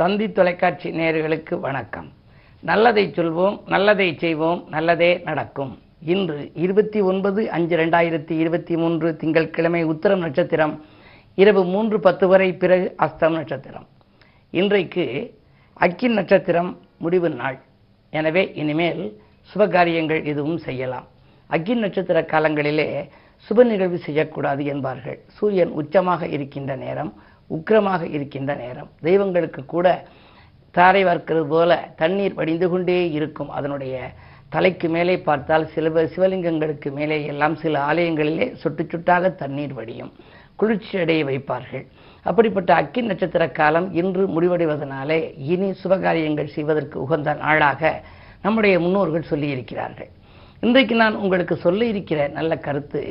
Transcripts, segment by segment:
தந்தி தொலைக்காட்சி நேர்களுக்கு வணக்கம். நல்லதை சொல்வோம் நல்லதை செய்வோம் நல்லதே நடக்கும். இன்று இருபத்தி ஒன்பது அஞ்சு ரெண்டாயிரத்தி இருபத்தி மூன்று திங்கட்கிழமை உத்தரம் நட்சத்திரம் இரவு மூன்று பத்து வரை பிறகு அஸ்தம் நட்சத்திரம். இன்றைக்கு அக்கின் நட்சத்திரம் முடிவு நாள். எனவே இனிமேல் சுபகாரியங்கள் எதுவும் செய்யலாம். அக்கின் நட்சத்திர காலங்களிலே சுப நிகழ்வு செய்யக்கூடாது என்பார்கள். சூரியன் உச்சமாக இருக்கின்ற நேரம் உக்கிரமாக இருக்கின்ற நேரம். தெய்வங்களுக்கு கூட தாரை வார்க்கிறது போல தண்ணீர் வடிந்து கொண்டே இருக்கும். அதனுடைய தலைக்கு மேலே பார்த்தால் சில சிவலிங்கங்களுக்கு மேலே எல்லாம் சில ஆலயங்களிலே சொட்டு சுட்டாக தண்ணீர் வடியும். குளிர்ச்சி அடைய வைப்பார்கள். அப்படிப்பட்ட அக்கி நட்சத்திர காலம் இன்று முடிவடைவதனாலே இனி சுபகாரியங்கள் செய்வதற்கு உகந்த நாளாக நம்முடைய முன்னோர்கள் சொல்லியிருக்கிறார்கள். இன்றைக்கு நான் உங்களுக்கு சொல்ல இருக்கிற நல்ல கருத்து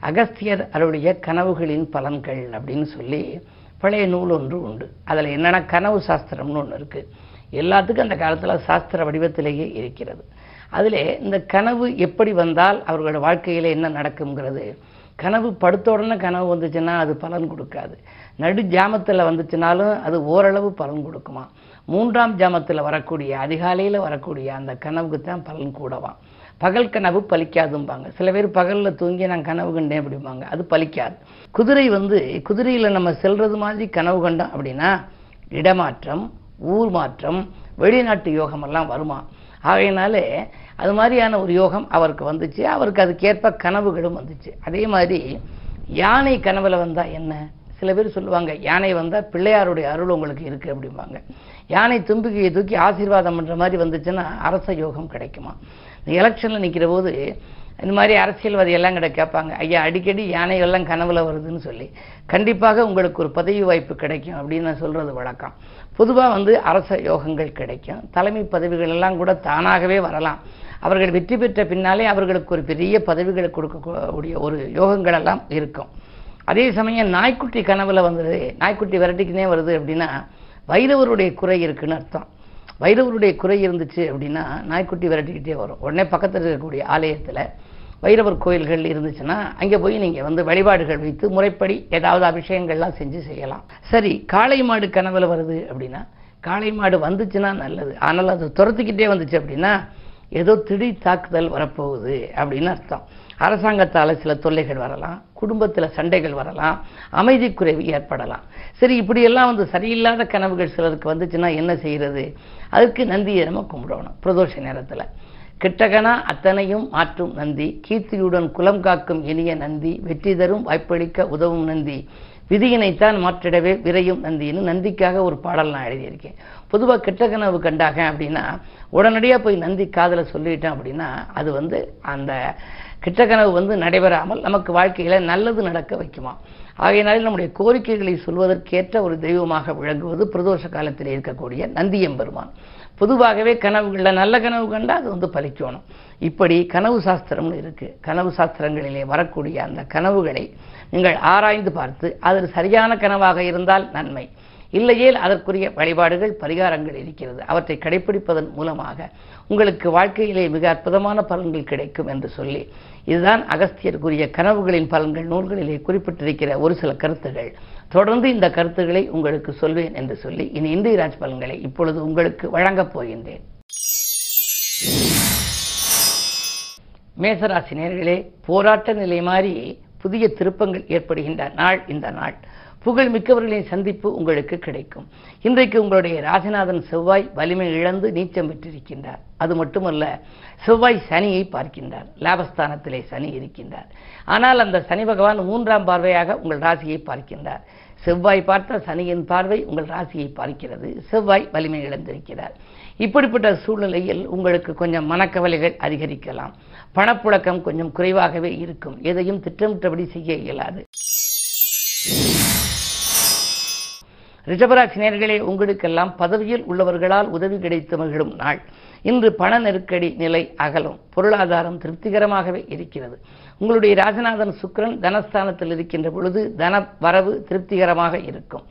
அகஸ்தியர் அருடைய கனவுகளின் பலன்கள் அப்படின்னு சொல்லி பழைய நூல் ஒன்று உண்டு. அதில் என்னென்னா கனவு சாஸ்திரம்னு ஒன்று இருக்குது எல்லாத்துக்கும் அந்த காலத்தில் சாஸ்திர வடிவத்திலேயே இருக்கிறது. அதில் இந்த கனவு எப்படி வந்தால் அவர்களோட வாழ்க்கையில் என்ன நடக்குங்கிறது கனவு படுத்த உடனே கனவு வந்துச்சுன்னா அது பலன் கொடுக்காது. நடு ஜாமத்தில் வந்துச்சுனாலும் அது ஓரளவு பலன் கொடுக்குமா? மூன்றாம் ஜாமத்தில் வரக்கூடிய அதிகாலையில் வரக்கூடிய அந்த கனவுக்கு தான் பலன் கூடவாம் பகல் கனவு பலிக்காதும்பாங்க. சில பேர் பகலில் தூங்கி நான் கனவு கண்டேன் அப்படிம்பாங்க. அது பலிக்காது. குதிரை வந்து குதிரையில் நம்ம செல்றது மாதிரி கனவு கண்டோம் அப்படின்னா இடமாற்றம் ஊர் மாற்றம் வெளிநாட்டு யோகம் எல்லாம் வருமா? ஆகையினாலே அது மாதிரியான ஒரு யோகம் அவருக்கு வந்துச்சு. அவருக்கு அதுக்கேற்ப கனவுகளும் வந்துச்சு. அதே மாதிரி யானை கனவில் வந்தால் என்ன? சில பேர் சொல்லுவாங்க யானை வந்தால் பிள்ளையாருடைய அருள் உங்களுக்கு இருக்குது அப்படிம்பாங்க. யானை தும்பிக்கையை தூக்கி ஆசீர்வாதம் பண்ணுற மாதிரி வந்துச்சுன்னா அரச யோகம் கிடைக்குமா? எலெக்ஷனில் நிற்கிற போது இந்த மாதிரி அரசியல்வாதியெல்லாம் கிட்ட கேட்பாங்க ஐயா அடிக்கடி யானைகள்லாம் கனவுல வருதுன்னு சொல்லி கண்டிப்பாக உங்களுக்கு ஒரு பதவி வாய்ப்பு கிடைக்கும் அப்படின்னு நான் சொல்கிறது வழக்கம். பொதுவாக வந்து அரச யோகங்கள் கிடைக்கும். தலைமை பதவிகள் எல்லாம் கூட தானாகவே வரலாம். அவர்கள் வெற்றி பெற்ற பின்னாலே அவர்களுக்கு ஒரு பெரிய பதவிகளை கொடுக்கக்கூடிய ஒரு யோகங்களெல்லாம் இருக்கும். அதே சமயம் நாய்க்குட்டி கனவுல வந்தது நாய்க்குட்டி விரட்டிக்கினே வருது அப்படின்னா வைரவருடைய குறை இருக்குன்னு அர்த்தம். வைரவருடைய குறை இருந்துச்சு அப்படின்னா நாய்க்குட்டி விரட்டிக்கிட்டே வரும். உடனே பக்கத்தில் இருக்கக்கூடிய ஆலயத்தில் வைரவர் கோயில்கள் இருந்துச்சுன்னா அங்கே போய் நீங்கள் வந்து வழிபாடுகள் வைத்து முறைப்படி ஏதாவது அபிஷேகங்கள்லாம் செஞ்சு செய்யலாம். சரி காளை மாடு கனவில் வருது அப்படின்னா காளை மாடு வந்துச்சுன்னா நல்லது. ஆனால் அது துரத்துக்கிட்டே வந்துச்சு அப்படின்னா ஏதோ திடீர் தாக்குதல் வரப்போகுது அப்படின்னு அர்த்தம். அரசாங்கத்தால் சில தொல்லைகள் வரலாம். குடும்பத்தில் சண்டைகள் வரலாம் அமைதி குறைவு ஏற்படலாம். சரி இப்படியெல்லாம் வந்து சரியில்லாத கனவுகள் சிலருக்கு வந்துச்சுன்னா என்ன செய்கிறது அதுக்கு நந்தியை நம்ம கும்பிடணும் பிரதோஷ நேரத்தில். கிட்டகனா அத்தனையும் மாற்றும் நந்தி கீர்த்தியுடன் குலம் காக்கும் இனிய நந்தி வெற்றி தரும் வாய்ப்பளிக்க உதவும் நந்தி. விதியினைத்தான் மாற்றிடவே விரையும் நந்தின்னு நந்திக்காக ஒரு பாடல் நான் எழுதியிருக்கேன். பொதுவாக கெட்ட கனவு கண்டாக அப்படின்னா உடனடியாக போய் நந்தி காதில் சொல்லிட்டேன் அப்படின்னா அது வந்து அந்த கெட்ட கனவு வந்து நடைபெறாமல் நமக்கு வாழ்க்கையில் நல்லது நடக்க வைக்குமா? ஆகையினாலே நம்முடைய கோரிக்கைகளை சொல்வதற்கேற்ற ஒரு தெய்வமாக விளங்குவது பிரதோஷ காலத்தில் இருக்கக்கூடிய நந்தியம்பெருமான் பொதுவாகவே கனவுகளில் நல்ல கனவு கண்டால் அது வந்து பலிக்கணும். இப்படி கனவு சாஸ்திரம்னு இருக்குது கனவு சாஸ்திரங்களிலே வரக்கூடிய அந்த கனவுகளை நீங்கள் ஆராய்ந்து பார்த்து அதில் சரியான கனவாக இருந்தால் நன்மை. இல்லையேல் அதற்குரிய வழிபாடுகள் பரிகாரங்கள் இருக்கிறது. அவற்றை கடைபிடிப்பதன் மூலமாக உங்களுக்கு வாழ்க்கையிலே மிக அற்புதமான பலன்கள் கிடைக்கும் என்று சொல்லி இதுதான் அகஸ்தியருக்குரிய கனவுகளின் பலன்கள் நூல்களிலே குறிப்பிட்டிருக்கிற ஒரு சில கருத்துகள். தொடர்ந்து இந்த கருத்துக்களை உங்களுக்கு சொல்வேன் என்று சொல்லி இனி இந்திய ராஜ் பலன்களை இப்பொழுது உங்களுக்கு வழங்கப் போகின்றேன். மேசராசி நேர்களே போராட்ட நிலை மாறி புதிய திருப்பங்கள் ஏற்படுகின்ற நாள் இந்த நாள். புகழ் மிக்கவர்களின் சந்திப்பு உங்களுக்கு கிடைக்கும். இன்றைக்கு உங்களுடைய ராசிநாதன் செவ்வாய் வலிமை இழந்து நீச்சம் பெற்றிருக்கின்றார். அது மட்டுமல்ல செவ்வாய் சனியை பார்க்கின்றார். லாபஸ்தானத்திலே சனி இருக்கின்றார். ஆனால் அந்த சனி பகவான் மூன்றாம் பார்வையாக உங்கள் ராசியை பார்க்கின்றார். செவ்வாய் பார்த்த சனியின் பார்வை உங்கள் ராசியை பார்க்கிறது. செவ்வாய் வலிமை இழந்திருக்கிறார். இப்படிப்பட்ட சூழ்நிலையில் உங்களுக்கு கொஞ்சம் மனக்கவலைகள் அதிகரிக்கலாம். பணப்புழக்கம் கொஞ்சம் குறைவாகவே இருக்கும். எதையும் திட்டமிட்டபடி செய்ய இயலாது. ரிஷபராசினியர்களே உங்களுக்கெல்லாம் பதவியில் உள்ளவர்களால் உதவி கிடைத்து மகிழும் நாள். இன்று பண நெருக்கடி நிலை அகலும். பொருளாதாரம் திருப்திகரமாகவே இருக்கிறது. உங்களுடைய ராஜநாதன் சுக்கிரன் தனஸ்தானத்தில் இருக்கின்ற பொழுது தன வரவு திருப்திகரமாக இருக்கும்.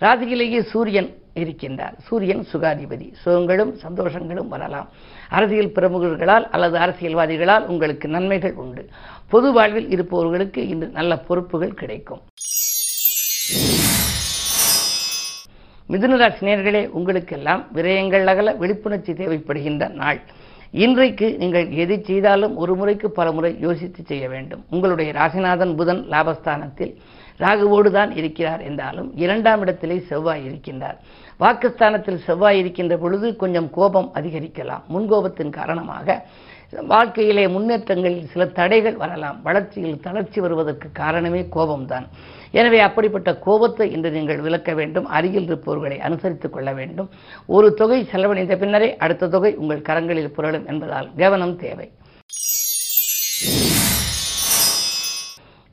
ராசியிலேயே சூரியன் இருக்கின்றார். சூரியன் சுகாதிபதி. சுகங்களும் சந்தோஷங்களும் வரலாம். அரசியல் பிரமுகர்களால் அல்லது அரசியல்வாதிகளால் உங்களுக்கு நன்மைகள் உண்டு. பொது வாழ்வில் இருப்பவர்களுக்கு இன்று நல்ல பொறுப்புகள் கிடைக்கும். மிதுனராசி நேர்களே உங்களுக்கெல்லாம் விரயங்கள் அகல விழிப்புணர்ச்சி தேவைப்படுகின்ற நாள். இன்றைக்கு நீங்கள் எது செய்தாலும் ஒரு முறைக்கு பல முறை யோசித்து செய்ய வேண்டும். உங்களுடைய ராசிநாதன் புதன் லாபஸ்தானத்தில் ராகுவோடு தான் இருக்கிறார் என்றாலும் இரண்டாம் இடத்திலே செவ்வாய் இருக்கின்றார். வாக்குஸ்தானத்தில் செவ்வாய் இருக்கின்ற பொழுது கொஞ்சம் கோபம் அதிகரிக்கலாம். முன்கோபத்தின் காரணமாக வாழ்க்கையிலே முன்னேற்றங்களில் சில தடைகள் வரலாம். வளர்ச்சியில் தளர்ச்சி வருவதற்கு காரணமே கோபம்தான். எனவே அப்படிப்பட்ட கோபத்தை இன்று நீங்கள் விளக்க வேண்டும். அருகில் இருப்பவர்களை அனுசரித்துக் கொள்ள வேண்டும். ஒரு தொகை செலவழிந்த பின்னரே அடுத்த தொகை உங்கள் கரங்களில் புரளும் என்பதால் கவனம் தேவை.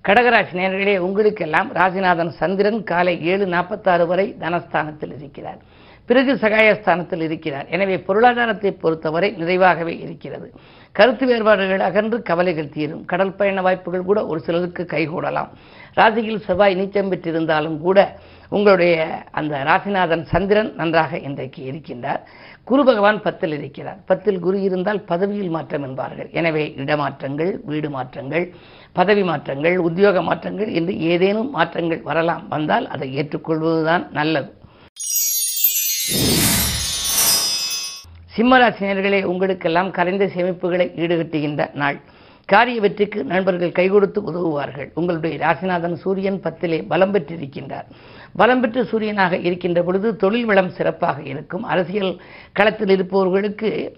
கடகராசி நேர்களே உங்களுக்கெல்லாம் ராசிநாதன் சந்திரன் காலை ஏழு நாற்பத்தாறு வரை தனஸ்தானத்தில் இருக்கிறார். பிறகு சகாயஸ்தானத்தில் இருக்கிறார். எனவே பொருளாதாரத்தை பொறுத்தவரை நிறைவாகவே இருக்கிறது. கருத்து வேறுபாடுகள் அகன்று கவலைகள் தீரும். கடல் பயண வாய்ப்புகள் கூட ஒரு சிலருக்கு கைகூடலாம். ராசியில் செவ்வாய் நீச்சம் பெற்றிருந்தாலும் கூட உங்களுடைய அந்த ராசிநாதன் சந்திரன் நன்றாக இன்றைக்கு இருக்கின்றார். குரு பகவான் பத்தில் இருக்கிறார். பத்தில் குரு இருந்தால் பதவியில் மாற்றம் என்பார்கள். எனவே இடமாற்றங்கள் வீடு மாற்றங்கள் பதவி மாற்றங்கள் உத்தியோக மாற்றங்கள் என்று ஏதேனும் மாற்றங்கள் வரலாம். வந்தால் அதை ஏற்றுக்கொள்வதுதான் நல்லது. சிம்மராசினியர்களே உங்களுக்கெல்லாம் கரைந்த சேமிப்புகளை ஈடுகட்டுகின்ற நாள். காரிய வெற்றிக்கு நண்பர்கள் கை கொடுத்து உதவுவார்கள். உங்களுடைய ராசிநாதன் சூரியன் பத்திலே பலம் பெற்றிருக்கின்றார். பலம் பெற்று சூரியனாக இருக்கின்ற பொழுது தொழில் வளம் சிறப்பாக இருக்கும். அரசியல் களத்தில் இருப்பவர்களுக்கு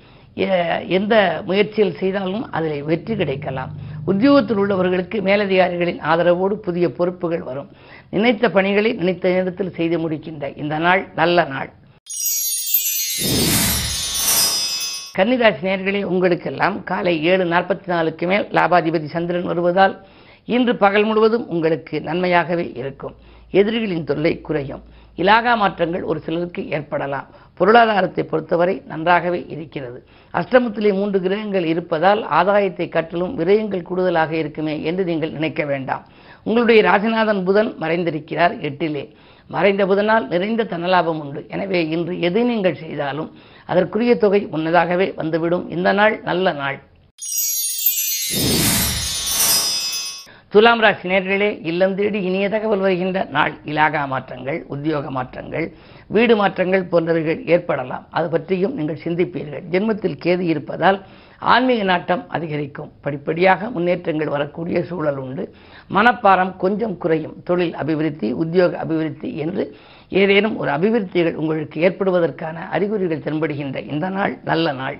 எந்த முயற்சியில் செய்தாலும் அதில் வெற்றி கிடைக்கலாம். உத்தியோகத்தில் உள்ளவர்களுக்கு மேலதிகாரிகளின் ஆதரவோடு புதிய பொறுப்புகள் வரும். நினைத்த பணிகளை நினைத்த நேரத்தில் செய்து முடிக்கின்ற இந்த நாள் நல்ல நாள். கன்னிராசி நேர்களே உங்களுக்கெல்லாம் காலை ஏழு நாற்பத்தி நாலுக்கு மேல் லாபாதிபதி சந்திரன் வருவதால் இன்று பகல் முழுவதும் உங்களுக்கு நன்மையாகவே இருக்கும். எதிரிகளின் தொல்லை குறையும். இலாகா மாற்றங்கள் ஒரு சிலருக்கு ஏற்படலாம். பொருளாதாரத்தை பொறுத்தவரை நன்றாகவே இருக்கிறது. அஷ்டமத்திலே மூன்று கிரகங்கள் இருப்பதால் ஆதாயத்தை கட்டிலும் விரயங்கள் கூடுதலாக இருக்குமே என்று நீங்கள் நினைக்க வேண்டாம். உங்களுடைய ராஜநாதன் புதன் மறைந்திருக்கிறார் எட்டிலே. மறைந்த புதனால் நிறைந்த தனலாபம் உண்டு. எனவே இன்று எதை நீங்கள் செய்தாலும் அதற்குரிய தொகை முன்னதாகவே வந்துவிடும். இந்த நாள் நல்ல நாள். துலாம் ராசி நேர்களே இல்லம் தேடி இனிய தகவல் வருகின்ற நாள். இலாகா மாற்றங்கள் உத்தியோக மாற்றங்கள் வீடு மாற்றங்கள் போன்றவைகள் ஏற்படலாம். அது பற்றியும் நீங்கள் சிந்திப்பீர்கள். ஜென்மத்தில் கேது இருப்பதால் ஆன்மீக நாட்டம் அதிகரிக்கும். படிப்படியாக முன்னேற்றங்கள் வரக்கூடிய சூழல் உண்டு. மனப்பாரம் கொஞ்சம் குறையும். தொழில் அபிவிருத்தி உத்தியோக அபிவிருத்தி என்று ஏதேனும் ஒரு அபிவிருத்திகள் உங்களுக்கு ஏற்படுவதற்கான அறிகுறிகள் தென்படுகின்ற இந்த நாள் நல்ல நாள்.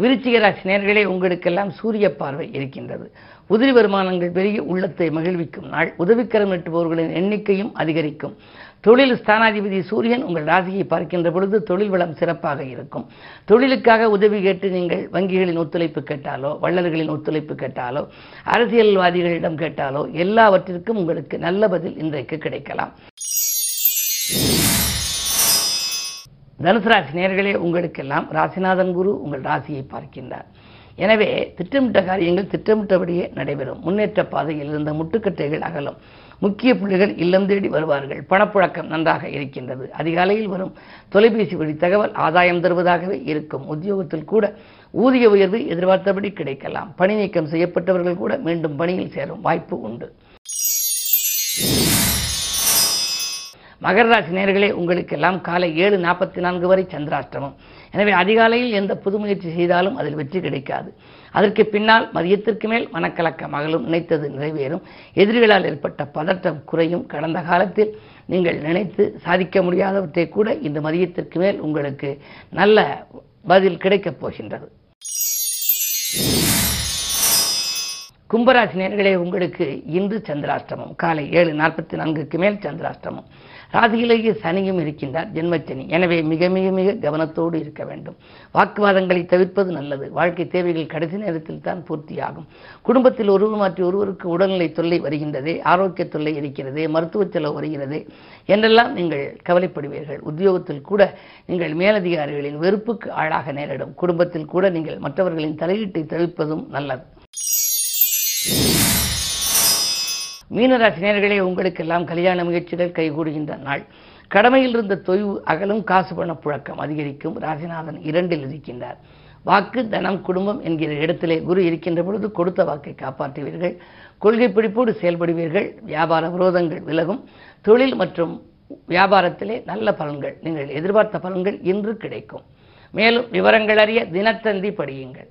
விருச்சிக ராசி நேர்களே உங்களுக்கெல்லாம் சூரிய பார்வை இருக்கின்றது. உதிரி வருமானங்கள் பெருகி உள்ளத்தை மகிழ்விக்கும் நாள். உதவிக்கரம் நெட்டுபவர்களின் எண்ணிக்கையும் அதிகரிக்கும். தொழில் ஸ்தானாதிபதி சூரியன் உங்கள் ராசியை பார்க்கின்ற பொழுது தொழில் வளம் சிறப்பாக இருக்கும். தொழிலுக்காக உதவி கேட்டு நீங்கள் வங்கிகளின் ஒத்துழைப்பு கேட்டாலோ வள்ளல்களின் ஒத்துழைப்பு கேட்டாலோ அரசியல்வாதிகளிடம் கேட்டாலோ எல்லாவற்றிற்கும் உங்களுக்கு நல்ல பதில் இன்றைக்கு கிடைக்கலாம். தனுசு ராசி நேர்களே உங்களுக்கெல்லாம் ராசிநாதன் குரு உங்கள் ராசியை பார்க்கின்றார். எனவே திட்டமிட்ட காரியங்கள் திட்டமிட்டபடியே நடைபெறும். முன்னேற்ற பாதையில் இருந்த முட்டுக்கட்டைகள் அகலும். முக்கிய புள்ளிகள் இல்லம் தேடி வருவார்கள். பணப்புழக்கம் நன்றாக இருக்கின்றது. அதிகாலையில் வரும் தொலைபேசி வழி தகவல் ஆதாயம் தருவதாகவே இருக்கும். உத்தியோகத்தில் கூட ஊதிய உயர்வு எதிர்பார்த்தபடி கிடைக்கலாம். பணி நீக்கம் செய்யப்பட்டவர்கள் கூட மீண்டும் பணியில் சேரும் வாய்ப்பு உண்டு. மகர ராசி நேர்களே உங்களுக்கெல்லாம் காலை ஏழு நாற்பத்தி நான்கு வரை சந்திராஷ்டமம். எனவே அதிகாலையில் எந்த புது முயற்சி செய்தாலும் அதில் வெற்றி கிடைக்காது. அதற்கு பின்னால் மதியத்திற்கு மேல் மனக்கலக்க மகளும் நினைத்தது நிறைவேறும். எதிரிகளால் ஏற்பட்ட பதட்டம் குறையும். கடந்த காலத்தில் நீங்கள் நினைத்து சாதிக்க முடியாதவற்றை கூட இந்த மதியத்திற்கு மேல் உங்களுக்கு நல்ல பதில் கிடைக்கப் போகின்றது. கும்பராசி நேர்களே உங்களுக்கு இன்று சந்திராஷ்டமம். காலை ஏழு நாற்பத்தி நான்குக்கு மேல் சந்திராஷ்டமம். ராசியிலேயே சனியும் இருக்கின்றார் ஜென்மச்சனி. எனவே மிக மிக மிக கவனத்தோடு இருக்க வேண்டும். வாக்குவாதங்களை தவிர்ப்பது நல்லது. வாழ்க்கை தேவைகள் கடைசி நேரத்தில் தான் பூர்த்தியாகும். குடும்பத்தில் ஒருவர் மாற்றி ஒருவருக்கு உடல்நிலை தொல்லை வருகின்றது ஆரோக்கிய தொல்லை இருக்கிறது மருத்துவ செலவு வருகிறது என்றெல்லாம் நீங்கள் கவலைப்படுவீர்கள். உத்தியோகத்தில் கூட நீங்கள் மேலதிகாரிகளின் வெறுப்புக்கு ஆளாக நேரிடும். குடும்பத்தில் கூட நீங்கள் மற்றவர்களின் தலையீட்டை தவிர்ப்பதும் நல்லது. மீனராசி நேர்களே உங்களுக்கெல்லாம் கல்யாண முயற்சிகள் கைகூடுகின்ற நாள். கடமையில் இருந்த தொய்வு அகலும் காசு பண புழக்கம் அதிகரிக்கும். ராசிநாதன் இரண்டில் இருக்கின்றார். வாக்கு தனம் குடும்பம் என்கிற இடத்திலே குரு இருக்கின்ற பொழுது கொடுத்த வாக்கை காப்பாற்றுவீர்கள். கொள்கை பிடிப்போடு செயல்படுவீர்கள். வியாபார விரோதங்கள் விலகும். தொழில் மற்றும் வியாபாரத்திலே நல்ல பலன்கள் நீங்கள் எதிர்பார்த்த பலன்கள் இன்று கிடைக்கும். மேலும் விவரங்கள் அறிய தினத்தந்தி படியுங்கள்.